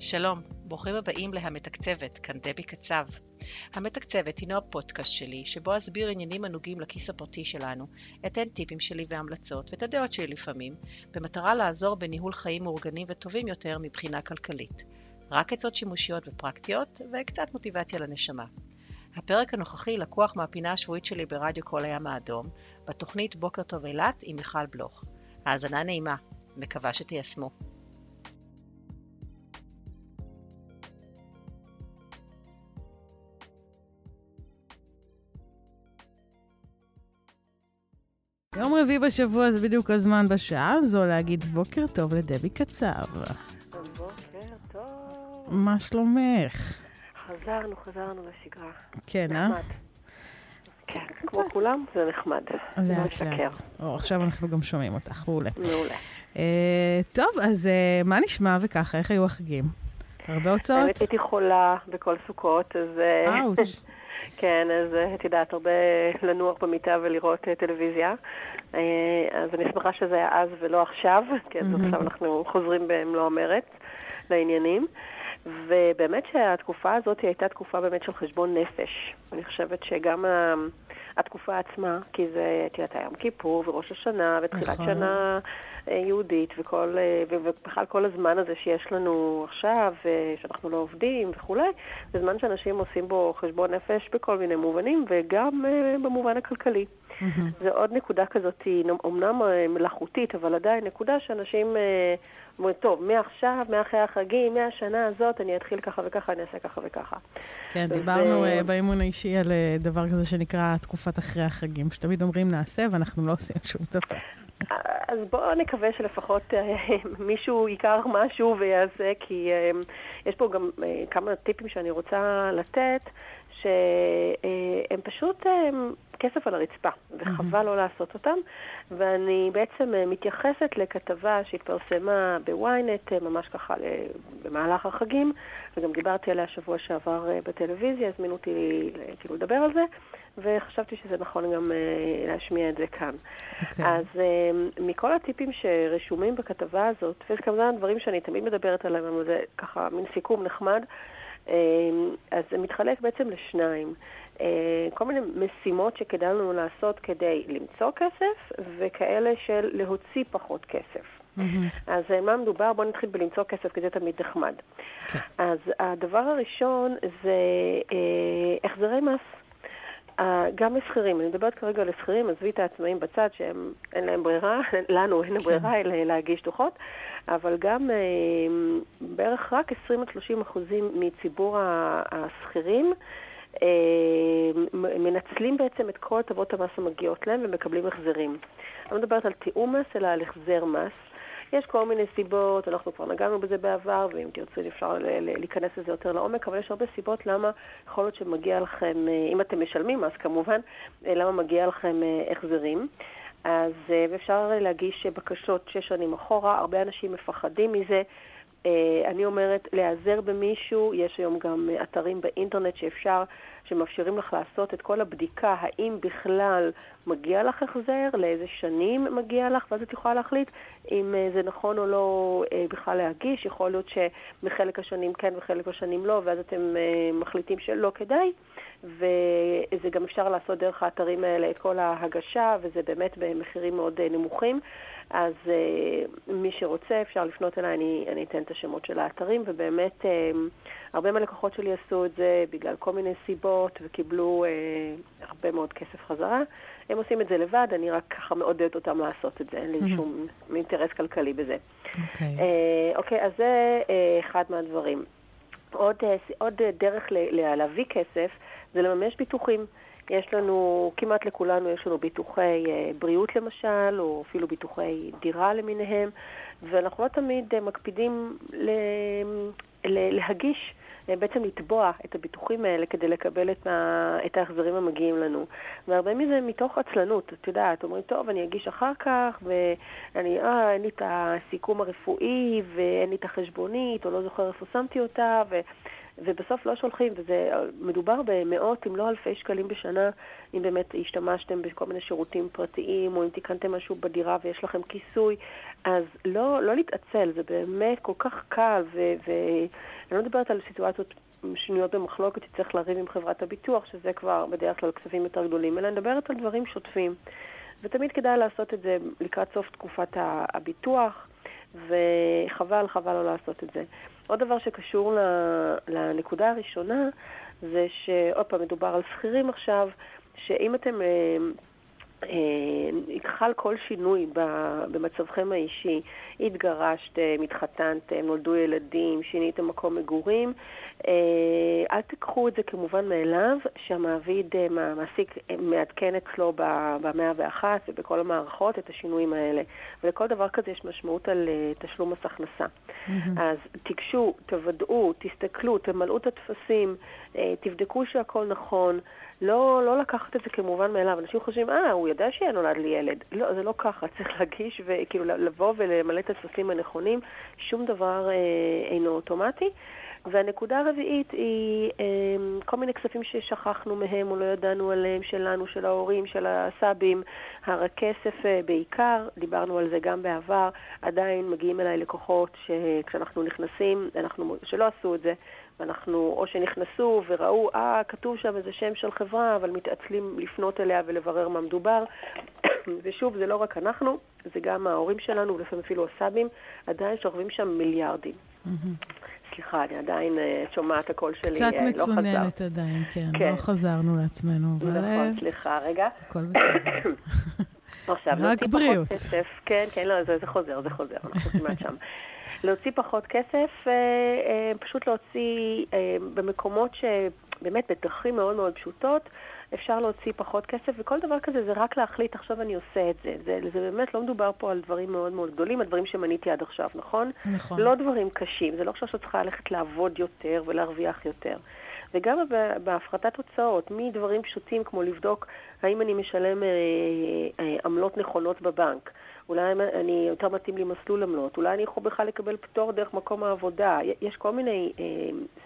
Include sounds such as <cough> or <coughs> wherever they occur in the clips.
שלום, ברוכים הבאים להמתקצבת, כאן דבי קצב. המתקצבת הינו הפודקאסט שלי, שבו אסביר עניינים הנוגעים לכיס הפרטי שלנו, אתן טיפים שלי והמלצות, ואת הדעות שלי לפעמים, במטרה לעזור בניהול חיים מאורגנים וטובים יותר מבחינה כלכלית. רק עצות שימושיות ופרקטיות, וקצת מוטיבציה לנשמה. הפרק הנוכחי לקוח מהפינה השבועית שלי ברדיו כל הים האדום, בתוכנית בוקר טוב אילת עם מיכל בלוך. האזנה נעימה, מקווה שתיישמו. יום רביעי בשבוע זה בדיוק הזמן בשעה הזו להגיד בוקר טוב לדבי קצב. בוקר טוב. מה שלומך? חזרנו, חזרנו לשגרה. כן, אה? כן, כמו כולם, זה נחמד. לא לאט משקר. לאט. עכשיו אנחנו גם שומעים אותך, מעולה. מעולה. אה, טוב, אז אה, מה נשמע וככה? איך היו החגים? הרבה הוצאות? האמת הייתי חולה בכל סוכות, אז... אה, אאוץ'. כן, אז אה, את יודעת, הרבה לנוח במיטה ולראות אה, טלוויזיה. אה, אז אני שמחה שזה היה אז ולא עכשיו, כי אז מהמם. עכשיו אנחנו חוזרים במלוא המרץ לעניינים. ובאמת שהתקופה הזאת הייתה תקופה באמת של חשבון נפש. אני חושבת שגם ה- התקופה עצמה, כי זה, את יודעת, היה יום כיפור וראש השנה ותחילת נכון. שנה אה, יהודית וכל, אה, ובכלל כל הזמן הזה שיש לנו עכשיו, אה, שאנחנו לא עובדים וכולי, זה זמן שאנשים עושים בו חשבון נפש בכל מיני מובנים וגם במובן הכלכלי. מהמם. זה עוד נקודה כזאת, היא אומנם אה, מלאכותית, אבל עדיין נקודה שאנשים אה, אומרים, טוב, מעכשיו, מאחרי החגים, מהשנה הזאת, אני אתחיל ככה וככה, אני אעשה ככה וככה. כן, דיברנו אה, באימון האישי על דבר כזה שנקרא תקופת אחרי החגים, שתמיד אומרים נעשה ואנחנו לא עושים שום דבר. אז בואו נקווה שלפחות <laughs> מישהו ייקח משהו ויעשה, כי יש פה גם כמה טיפים שאני רוצה לתת, שהם פשוט אה, כסף על הרצפה, וחבל לא לעשות אותם. ואני בעצם אה, מתייחסת לכתבה שהתפרסמה בוויינט, אה, ממש ככה במהלך החגים, וגם דיברתי עליה שבוע שעבר אה, בטלוויזיה, הזמינו אותי כאילו לדבר על זה, וחשבתי שזה נכון גם להשמיע את זה כאן. אוקיי. אז מכל הטיפים שרשומים בכתבה הזאת, ויש כמובן דברים שאני תמיד מדברת עליהם, זה ככה מין סיכום נחמד, אז זה מתחלק בעצם לשניים. אה, כל מיני משימות שכדאי לנו לעשות כדי למצוא כסף, וכאלה של להוציא פחות כסף. אז אה, מה מדובר? בואו נתחיל בלמצוא כסף, כי זה תמיד נחמד. כן. אז הדבר הראשון זה אה, החזרי מס. אה, גם לשכירים, אני מדברת כרגע על לשכירים, עזבי את העצמאים בצד שהם, אין להם ברירה, <laughs> לנו אין ברירה אלא להגיש דוחות, אבל גם אה, בערך רק 20 עד 30 אחוזים מציבור השכירים אה, מנצלים בעצם את כל הטבות המס המגיעות להם ומקבלים החזרים. אני לא מדברת על תיאום מס, אלא על החזר מס. יש כל מיני סיבות, אנחנו כבר נגענו בזה בעבר, ואם תרצו אפשר להיכנס לזה יותר לעומק, אבל יש הרבה סיבות למה יכול להיות שמגיע לכם, אה, אם אתם משלמים מס כמובן, אה, למה מגיע לכם אה, החזרים. אז ואפשר להגיש בקשות שש שנים אחורה, הרבה אנשים מפחדים מזה. אה, אני אומרת, להיעזר במישהו, יש היום גם אה, אתרים באינטרנט שאפשר, שמאפשרים לך לעשות את כל הבדיקה, האם בכלל מגיע לך החזר, לאיזה שנים מגיע לך, ואז את יכולה להחליט אם אה, זה נכון או לא בכלל להגיש. יכול להיות שמחלק השנים כן וחלק השנים לא, ואז אתם מחליטים שלא כדאי. וזה גם אפשר לעשות דרך האתרים האלה את כל ההגשה, וזה באמת במחירים מאוד נמוכים. אז uh, מי שרוצה אפשר לפנות אליי, אני, אני אתן את השמות של האתרים, ובאמת uh, הרבה מהלקוחות שלי עשו את זה בגלל כל מיני סיבות וקיבלו uh, הרבה מאוד כסף חזרה. הם עושים את זה לבד, אני רק ככה מעודדת אותם לעשות את זה, אין לי מהמם. שום אינטרס כלכלי בזה. אוקיי. אה, אוקיי, אז זה אה, אחד מהדברים. עוד, אה, ס- עוד דרך ל- ל- להביא כסף זה לממש ביטוחים. יש לנו, כמעט לכולנו יש לנו ביטוחי אה, בריאות למשל, או אפילו ביטוחי דירה למיניהם, ואנחנו לא תמיד אה, מקפידים ל- להגיש, אה, בעצם לתבוע את הביטוחים האלה כדי לקבל את, ה- את ההחזרים המגיעים לנו. והרבה מזה מתוך עצלנות, את יודעת, אומרים, טוב, אני אגיש אחר כך, ואני, אה, אין לי את הסיכום הרפואי, ואין לי את החשבונית, או לא זוכר איפה שמתי אותה, ו... ובסוף לא שולחים, ומדובר במאות אם לא אלפי שקלים בשנה, אם באמת השתמשתם בכל מיני שירותים פרטיים, או אם תיקנתם משהו בדירה ויש לכם כיסוי, אז לא, לא להתעצל, זה באמת כל כך קל, ואני לא מדברת על סיטואציות שנויות במחלוקת שצריך לריב עם חברת הביטוח, שזה כבר בדרך כלל כספים יותר גדולים, אלא אני מדברת על דברים שוטפים. ותמיד כדאי לעשות את זה לקראת סוף תקופת הביטוח, וחבל, חבל לא לעשות את זה. עוד דבר שקשור לנקודה הראשונה, זה שעוד פעם, מדובר על שכירים עכשיו, שאם אתם אה, חל כל שינוי במצבכם האישי, התגרשתם, התחתנתם, נולדו ילדים, שיניתם מקום מגורים, אה, אל תיקחו את זה כמובן מאליו שהמעביד, המעסיק, מעדכן אצלו ב-101 ובכל המערכות את השינויים האלה. ולכל דבר כזה יש משמעות על תשלום מס הכנסה. Mm-hmm. אז תיגשו, תוודאו, תסתכלו, תמלאו את הטפסים, תבדקו שהכל נכון. לא, לא לקחת את זה כמובן מאליו. אנשים חושבים, אה, הוא יודע שיהיה נולד לי ילד. לא, זה לא ככה. <laughs> צריך להגיש וכאילו לבוא ולמלא את הטפסים הנכונים. שום דבר אה, אינו אוטומטי. והנקודה הרביעית היא אה, כל מיני כספים ששכחנו מהם או לא ידענו עליהם, שלנו, של ההורים, של הסבים, הר הכסף אה, בעיקר, דיברנו על זה גם בעבר, עדיין מגיעים אליי לקוחות שכשאנחנו נכנסים, אנחנו, שלא עשו את זה, ואנחנו, או שנכנסו וראו, אה, כתוב שם איזה שם של חברה, אבל מתעצלים לפנות אליה ולברר מה מדובר. <coughs> ושוב, זה לא רק אנחנו, זה גם ההורים שלנו, ולפעמים אפילו הסבים, עדיין שוכבים שם מיליארדים. סליחה, אני עדיין uh, שומעת הקול שלי, קצת uh, לא מצוננת עדיין, כן, כן, לא חזרנו לעצמנו. אבל... נכון, סליחה, רגע. הכל בסדר. <coughs> עכשיו, רק בריאות. כסף, כן, כן, לא, זה, זה חוזר, זה חוזר, אנחנו כמעט שם. <laughs> להוציא פחות כסף, אה, אה, פשוט להוציא אה, במקומות שבאמת בדרכים מאוד מאוד פשוטות, אפשר להוציא פחות כסף, וכל דבר כזה זה רק להחליט, עכשיו אני עושה את זה. זה, זה באמת לא מדובר פה על דברים מאוד מאוד גדולים, הדברים שמניתי עד עכשיו, נכון? נכון. לא דברים קשים, זה לא עכשיו שאת צריכה ללכת לעבוד יותר ולהרוויח יותר. וגם בהפחתת הוצאות, מדברים פשוטים כמו לבדוק האם אני משלם אה, אה, עמלות נכונות בבנק. אולי אני, יותר מתאים לי מסלול עמלות, אולי אני יכול בכלל לקבל פטור דרך מקום העבודה. יש כל מיני אה,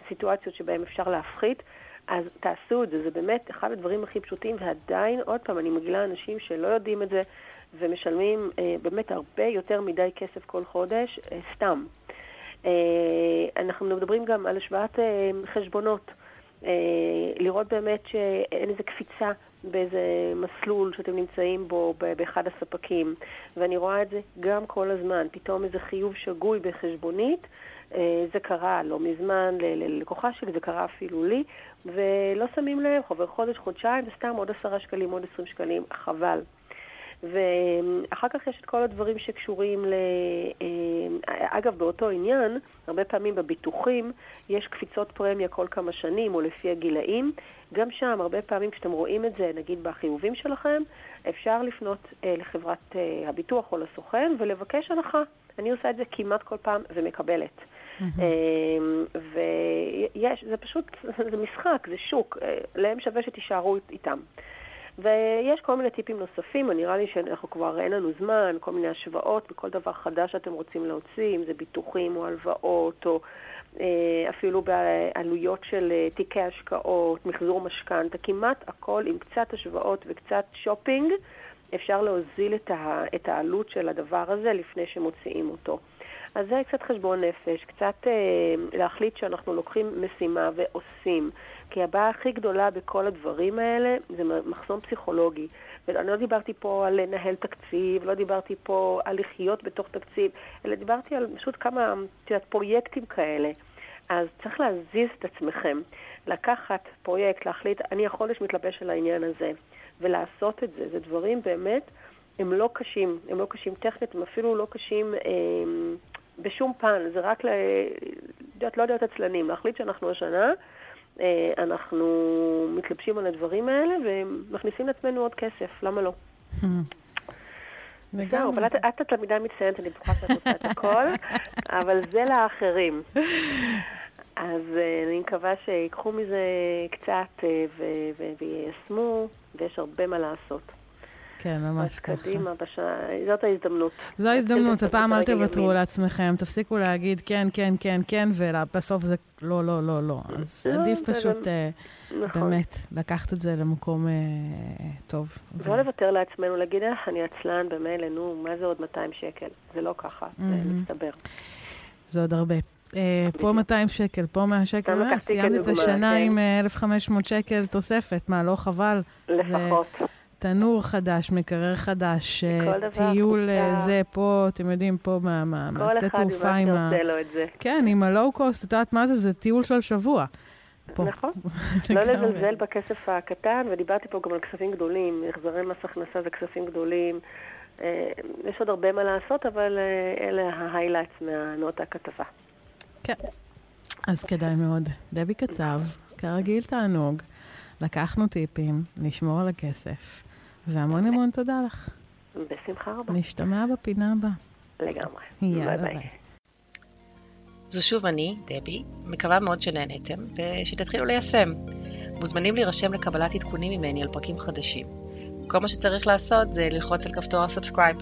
סיטואציות שבהן אפשר להפחית, אז תעשו את זה, זה באמת אחד הדברים הכי פשוטים, ועדיין, עוד פעם, אני מגילה אנשים שלא יודעים את זה ומשלמים אה, באמת הרבה יותר מדי כסף כל חודש, אה, סתם. אה, אנחנו מדברים גם על השוואת אה, חשבונות. אה, לראות באמת שאין איזה קפיצה באיזה מסלול שאתם נמצאים בו באחד הספקים, ואני רואה את זה גם כל הזמן, פתאום איזה חיוב שגוי בחשבונית, אה, זה קרה לא מזמן ללקוחה שלי, זה קרה אפילו לי, ולא שמים לב, חובר חודש, חודשיים, זה סתם עוד עשרה שקלים, עוד עשרים שקלים, חבל. ואחר כך יש את כל הדברים שקשורים ל... אה, אגב, באותו עניין, הרבה פעמים בביטוחים יש קפיצות פרמיה כל כמה שנים או לפי הגילאים. גם שם, הרבה פעמים כשאתם רואים את זה, נגיד בחיובים שלכם, אפשר לפנות אה, לחברת אה, הביטוח או לסוכן ולבקש הנחה. אני עושה את זה כמעט כל פעם ומקבלת. ויש, זה פשוט, זה משחק, זה שוק, להם שווה שתישארו איתם. ויש כל מיני טיפים נוספים, נראה לי שאנחנו כבר, אין לנו זמן, כל מיני השוואות בכל דבר חדש שאתם רוצים להוציא, אם זה ביטוחים או הלוואות, או אה, אפילו בעלויות של אה, תיקי השקעות, מחזור משכנתה, כמעט הכל עם קצת השוואות וקצת שופינג, אפשר להוזיל את, ה, את העלות של הדבר הזה לפני שמוציאים אותו. אז זה קצת חשבון נפש, קצת אה, להחליט שאנחנו לוקחים משימה ועושים. כי הבעיה הכי גדולה בכל הדברים האלה זה מחסום פסיכולוגי. ואני לא דיברתי פה על לנהל תקציב, לא דיברתי פה על לחיות בתוך תקציב, אלא דיברתי על פשוט כמה, את יודעת, פרויקטים כאלה. אז צריך להזיז את עצמכם, לקחת פרויקט, להחליט, אני החודש מתלבש על העניין הזה, ולעשות את זה. זה דברים באמת, הם לא קשים, הם לא קשים טכנית, הם אפילו לא קשים אה, בשום פן, זה רק, ל... יודעת, לא להיות עצלנים, להחליט שאנחנו השנה אה, אנחנו מתלבשים על הדברים האלה ומכניסים לעצמנו עוד כסף, למה לא? זהו, אבל את, התלמידה המצטיינת, אני בטוחה שאת עושה את הכל, <laughs> אבל זה לאחרים. אז uh, אני מקווה שיקחו מזה קצת uh, ויישמו, ויש הרבה מה לעשות. כן, ממש אז ככה. קדימה, בש... זאת ההזדמנות. זו ההזדמנות, הפעם אל תוותרו. לעצמכם, תפסיקו להגיד כן, כן, כן, כן, ובסוף זה לא, לא, לא, לא. אז לא, עדיף פשוט, גם- אה, נכון. באמת, לקחת את זה למקום אה, טוב. ו- לא לוותר לעצמנו, להגיד, איך אני עצלן במילא, נו, מה זה עוד 200 שקל? זה לא ככה, זה מהמם. מצטבר. זה עוד הרבה. אה, פה 200 שקל, פה 100 שקל, אה, סיימתי את השנה כן. עם אה, 1,500 שקל תוספת, מה, לא חבל? לפחות. תנור חדש, מקרר חדש, אה, כל טיול אה. זה, פה, אתם יודעים, פה מה- מה- כל מהשדה אחד עם תעופה מה עם ה... שעושה לו את זה. כן, עם הלואו-קוסט, את יודעת מה זה? זה טיול של שבוע. פה. נכון. <laughs> לא. לזלזל בכסף הקטן, ודיברתי פה גם על כספים גדולים, החזרי מס הכנסה זה כספים גדולים. אה, יש עוד הרבה מה לעשות, אבל אלה ה highlights מאותה כתבה. כן. אז כדאי מאוד. דבי קצב, כרגיל תענוג, לקחנו טיפים, נשמור על הכסף, והמון המון תודה לך. בשמחה רבה, נשתמע בפינה הבאה. לגמרי. יאללה ביי ביי. זו שוב אני, דבי, מקווה מאוד שנהנתם, ושתתחילו ליישם. מוזמנים להירשם לקבלת עדכונים ממני על פרקים חדשים. כל מה שצריך לעשות זה ללחוץ על כפתור ה subscribe.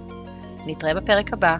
נתראה בפרק הבא.